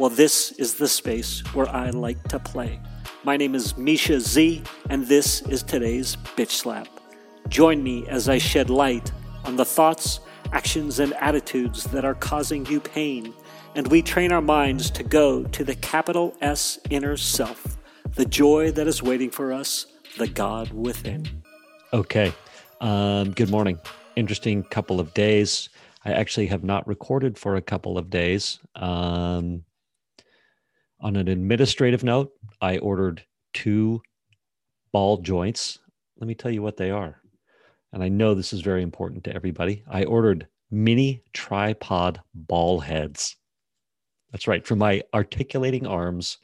Well, this is the space where I like to play. My name is Misha Z, and this is today's Bitch Slap. Join me as I shed light on the thoughts, actions, and attitudes that are causing you pain, and we train our minds to go to the capital S inner self, the joy that is waiting for us, the God within. Okay. Um, good morning. Interesting couple of days. I actually have not recorded for a couple of days. Um, on an administrative note, I ordered two ball joints. Let me tell you what they are. And I know this is very important to everybody. I ordered mini tripod ball heads. That's right. For my articulating arms,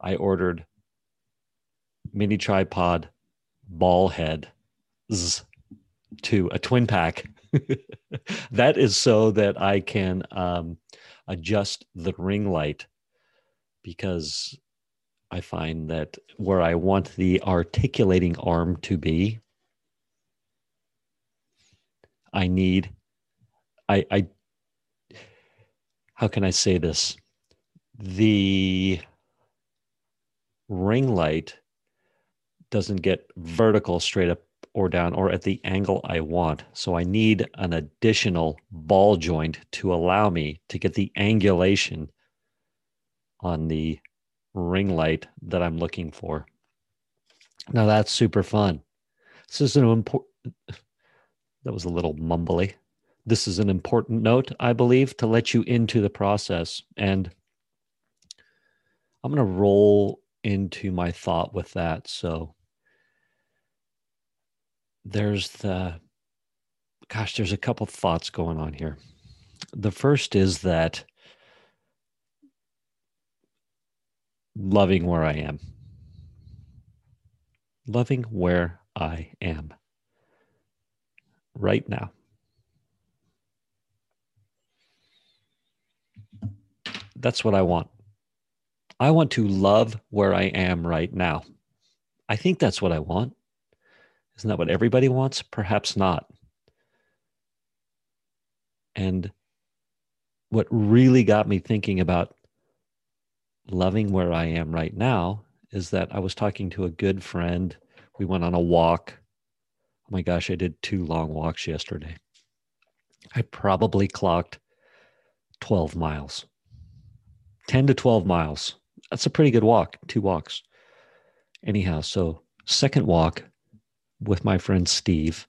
I ordered mini tripod ball head to a twin pack. that is so that I can um, adjust the ring light because I find that where I want the articulating arm to be, I need, I, I, how can I say this? The ring light doesn't get vertical straight up or down or at the angle I want. So I need an additional ball joint to allow me to get the angulation on the ring light that I'm looking for. Now that's super fun. This is an important, that was a little mumbly. This is an important note, I believe, to let you into the process. And I'm going to roll into my thought with that. So there's the gosh, there's a couple thoughts going on here. The first is that loving where I am, loving where I am right now. That's what I want. I want to love where I am right now. I think that's what I want. Isn't that what everybody wants? Perhaps not. And what really got me thinking about loving where I am right now is that I was talking to a good friend. We went on a walk. Oh my gosh, I did two long walks yesterday. I probably clocked 12 miles, 10 to 12 miles. That's a pretty good walk, two walks. Anyhow, so second walk, with my friend Steve.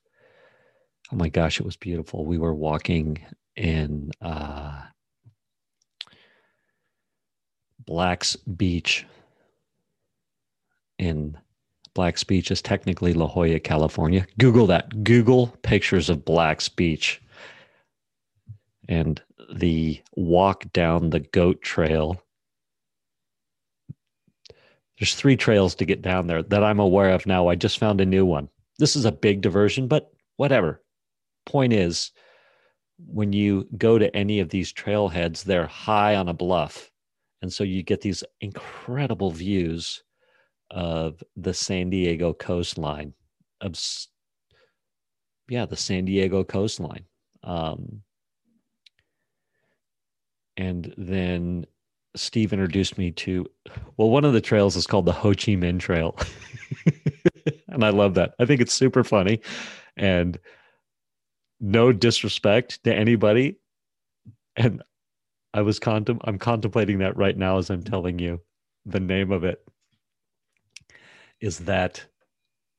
Oh my gosh, it was beautiful. We were walking in uh, Black's Beach. In Black's Beach is technically La Jolla, California. Google that. Google pictures of Black's Beach. And the walk down the goat trail. There's three trails to get down there that I'm aware of now. I just found a new one. This is a big diversion, but whatever. Point is, when you go to any of these trailheads, they're high on a bluff. And so you get these incredible views of the San Diego coastline, of, yeah, the San Diego coastline. Um, and then Steve introduced me to, well, one of the trails is called the Ho Chi Minh Trail. and I love that. I think it's super funny and no disrespect to anybody. And I was contem- I'm contemplating that right now as I'm telling you the name of it is that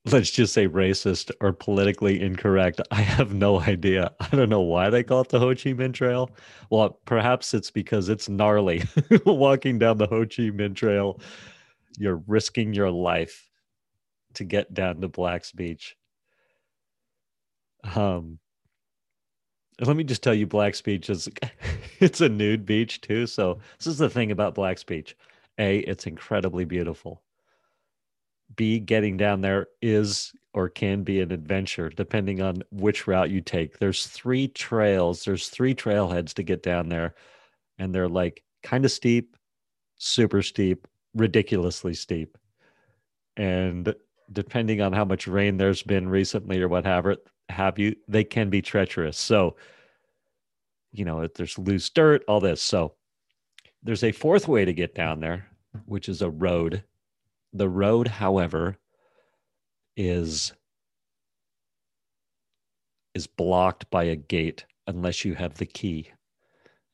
let's just say racist or politically incorrect. I have no idea. I don't know why they call it the Ho Chi Minh Trail. Well, perhaps it's because it's gnarly. Walking down the Ho Chi Minh Trail, you're risking your life to get down to Black's Beach. Um, let me just tell you, Black's Beach is it's a nude beach too. So this is the thing about Black's Beach. A, it's incredibly beautiful. B, getting down there is or can be an adventure depending on which route you take. There's three trails, there's three trailheads to get down there, and they're like kind of steep, super steep, ridiculously steep. And depending on how much rain there's been recently or what have, have you, they can be treacherous. So, you know, there's loose dirt, all this. So, there's a fourth way to get down there, which is a road. The road, however, is is blocked by a gate unless you have the key.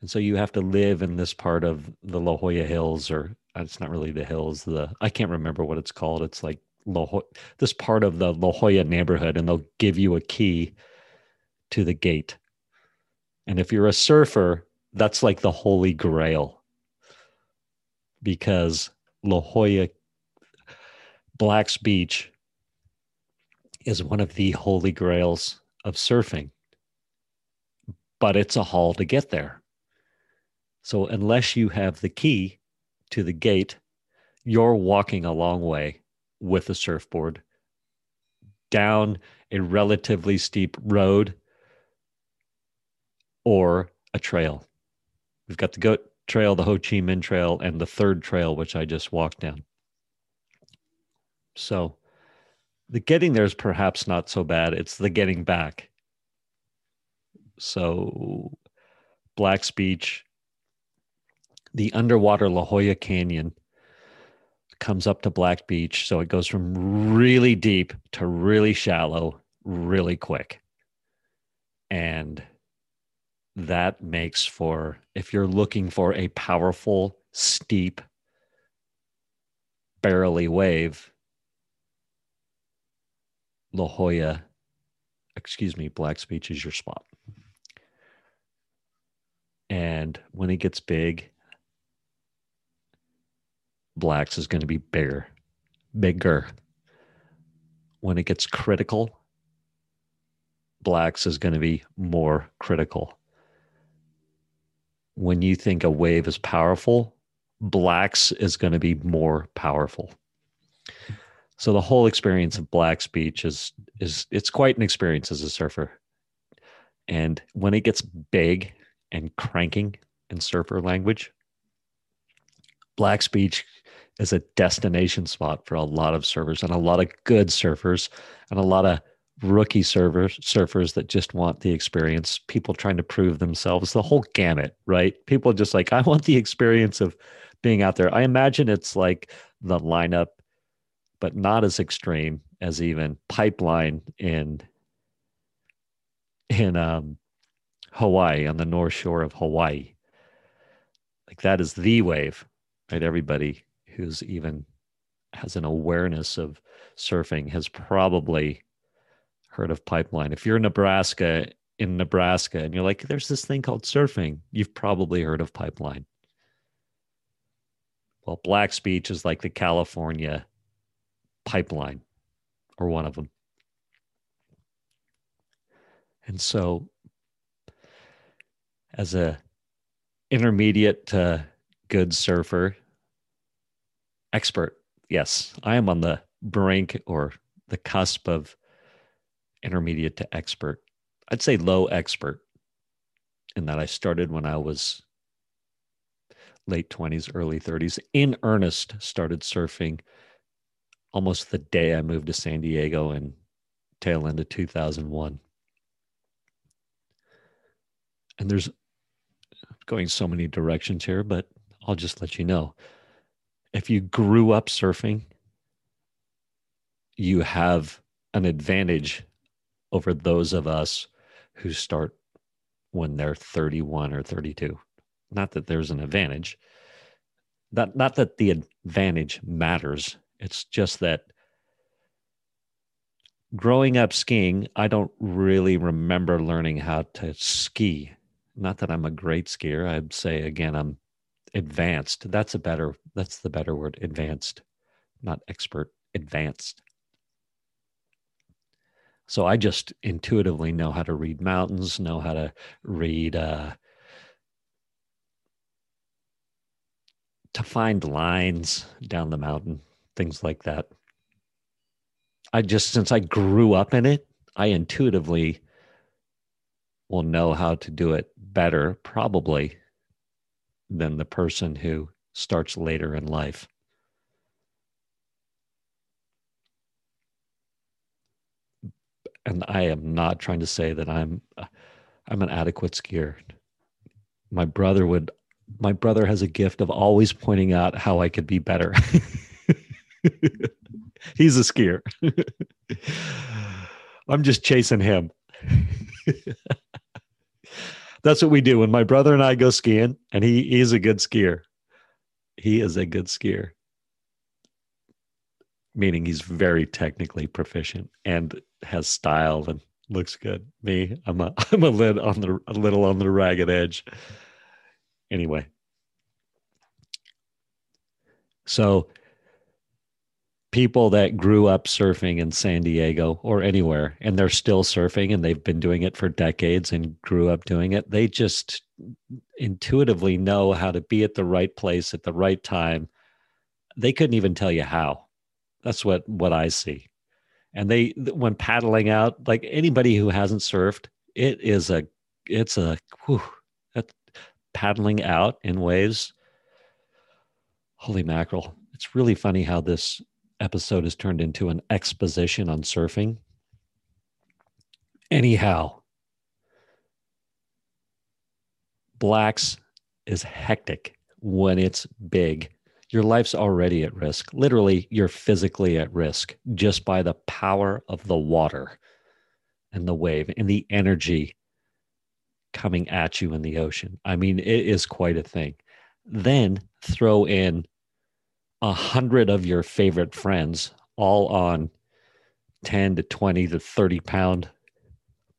And so you have to live in this part of the La Jolla Hills, or uh, it's not really the hills. The I can't remember what it's called. It's like La Jolla, this part of the La Jolla neighborhood, and they'll give you a key to the gate. And if you're a surfer, that's like the holy grail because La Jolla Black's Beach is one of the holy grails of surfing, but it's a haul to get there. So, unless you have the key to the gate, you're walking a long way with a surfboard down a relatively steep road or a trail. We've got the goat trail, the Ho Chi Minh Trail, and the third trail, which I just walked down. So the getting there is perhaps not so bad. It's the getting back. So Black's Beach, the underwater La Jolla Canyon comes up to Black Beach. So it goes from really deep to really shallow really quick. And that makes for if you're looking for a powerful, steep, barely wave, La Jolla, excuse me, Black Beach is your spot. And when it gets big, Blacks is going to be bigger, bigger. When it gets critical, Blacks is going to be more critical when you think a wave is powerful, blacks is going to be more powerful. So the whole experience of Black's Beach is is it's quite an experience as a surfer. And when it gets big and cranking in surfer language, black Beach is a destination spot for a lot of surfers and a lot of good surfers and a lot of rookie surfers surfers that just want the experience people trying to prove themselves the whole gamut right? People just like i want the experience of being out there. I imagine it's like the lineup but not as extreme as even pipeline in in um, hawaii on the north shore of hawaii. Like that is the wave right everybody who's even has an awareness of surfing has probably heard of pipeline. If you're in Nebraska, in Nebraska, and you're like, there's this thing called surfing, you've probably heard of pipeline. Well, Black's Beach is like the California pipeline, or one of them. And so, as a intermediate to good surfer, expert, yes, I am on the brink or the cusp of intermediate to expert. I'd say low expert in that I started when I was late 20s, early 30s. In earnest, started surfing almost the day I moved to San Diego in tail end of 2001. And there's going so many directions here, but I'll just let you know. If you grew up surfing, you have an advantage over those of us who start when they're 31 or 32. Not that there's an advantage. Not, not that the advantage matters. It's just that growing up skiing, I don't really remember learning how to ski. Not that I'm a great skier. I'd say again, I'm advanced. That's a better, that's the better word, advanced, not expert, advanced. So I just intuitively know how to read mountains, know how to read uh, to find lines down the mountain, things like that. I just, since I grew up in it, I intuitively will know how to do it better, probably, than the person who starts later in life. And I am not trying to say that I'm I'm an adequate skier. My brother would my brother has a gift of always pointing out how I could be better. He's a skier. I'm just chasing him. That's what we do when my brother and I go skiing, and he, is a good skier. He is a good skier, meaning he's very technically proficient and has style and looks good. Me, I'm a I'm a lid on the a little on the ragged edge. Anyway, so people that grew up surfing in San Diego or anywhere and they're still surfing and they've been doing it for decades and grew up doing it, they just intuitively know how to be at the right place at the right time. They couldn't even tell you how. That's what what I see. And they when paddling out, like anybody who hasn't surfed, it is a it's a whew, paddling out in waves. Holy mackerel. It's really funny how this episode has turned into an exposition on surfing. Anyhow, blacks is hectic when it's big. Your life's already at risk. Literally, you're physically at risk just by the power of the water and the wave and the energy coming at you in the ocean. I mean, it is quite a thing. Then throw in a hundred of your favorite friends all on 10 to 20 to 30 pound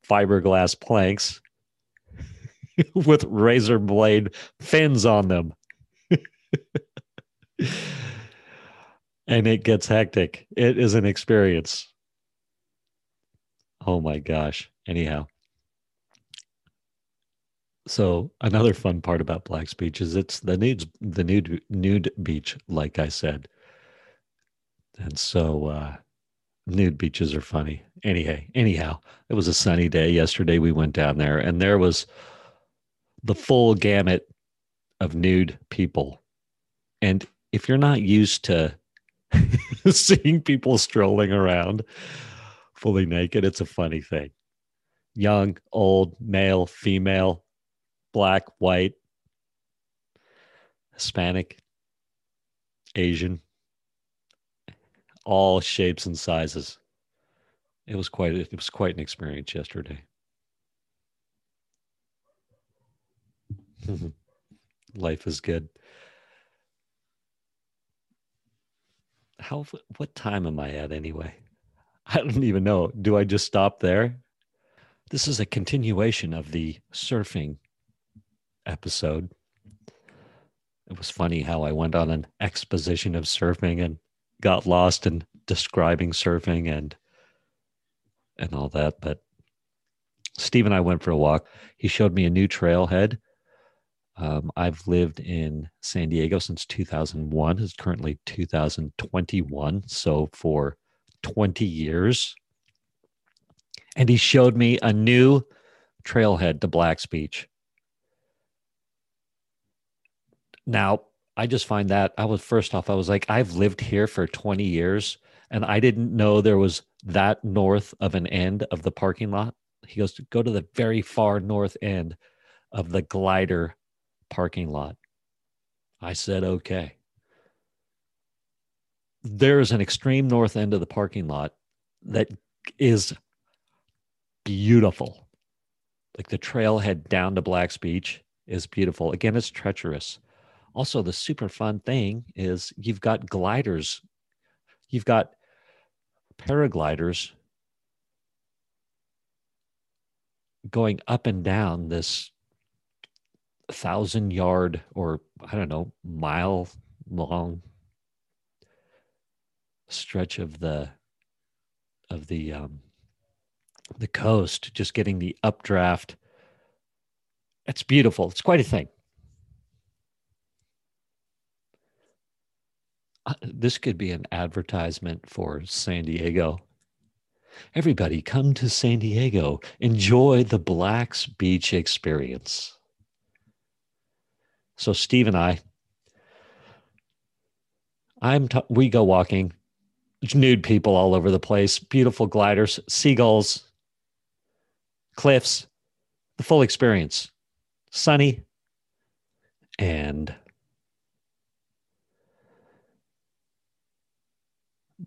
fiberglass planks with razor blade fins on them. and it gets hectic. It is an experience. Oh my gosh. Anyhow. So another fun part about Black's Beach is it's the nude the nude nude beach, like I said. And so uh nude beaches are funny. Anyhow, anyhow, it was a sunny day yesterday. We went down there and there was the full gamut of nude people. And if you're not used to seeing people strolling around fully naked, it's a funny thing. Young, old, male, female, black, white, Hispanic, Asian, all shapes and sizes. It was quite it was quite an experience yesterday. Life is good. How what time am I at anyway? I don't even know. Do I just stop there? This is a continuation of the surfing episode. It was funny how I went on an exposition of surfing and got lost in describing surfing and and all that. But Steve and I went for a walk. He showed me a new trailhead. Um, I've lived in San Diego since 2001. It's currently 2021. So for 20 years. And he showed me a new trailhead to Black's Beach. Now, I just find that I was first off, I was like, I've lived here for 20 years and I didn't know there was that north of an end of the parking lot. He goes to go to the very far north end of the glider parking lot. I said, okay. There's an extreme north end of the parking lot that is beautiful. Like the trailhead down to Black's Beach is beautiful. Again, it's treacherous also the super fun thing is you've got gliders you've got paragliders going up and down this thousand yard or i don't know mile long stretch of the of the um the coast just getting the updraft. It's beautiful. It's quite a thing Uh, this could be an advertisement for San Diego. Everybody, come to San Diego. Enjoy the Blacks Beach experience. So, Steve and I, I'm t- we go walking, nude people all over the place, beautiful gliders, seagulls, cliffs, the full experience. Sunny and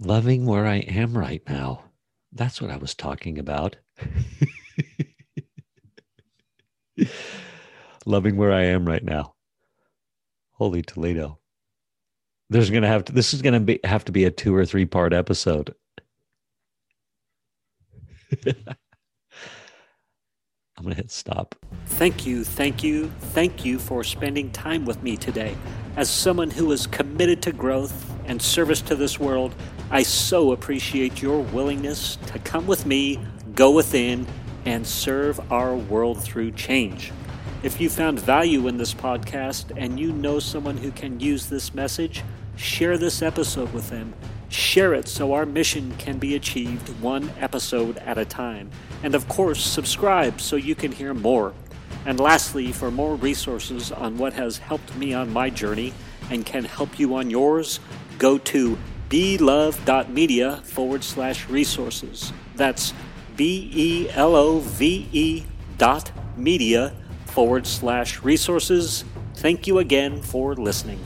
loving where I am right now. That's what I was talking about. loving where I am right now. Holy Toledo. There's going to have to, this is going to be, have to be a two or three part episode. I'm going to hit stop. Thank you, thank you, thank you for spending time with me today. As someone who is committed to growth and service to this world, I so appreciate your willingness to come with me, go within, and serve our world through change. If you found value in this podcast and you know someone who can use this message, share this episode with them. Share it so our mission can be achieved one episode at a time. And of course, subscribe so you can hear more. And lastly, for more resources on what has helped me on my journey and can help you on yours, go to belove.media forward slash resources. That's B E L O V E dot media forward slash resources. Thank you again for listening.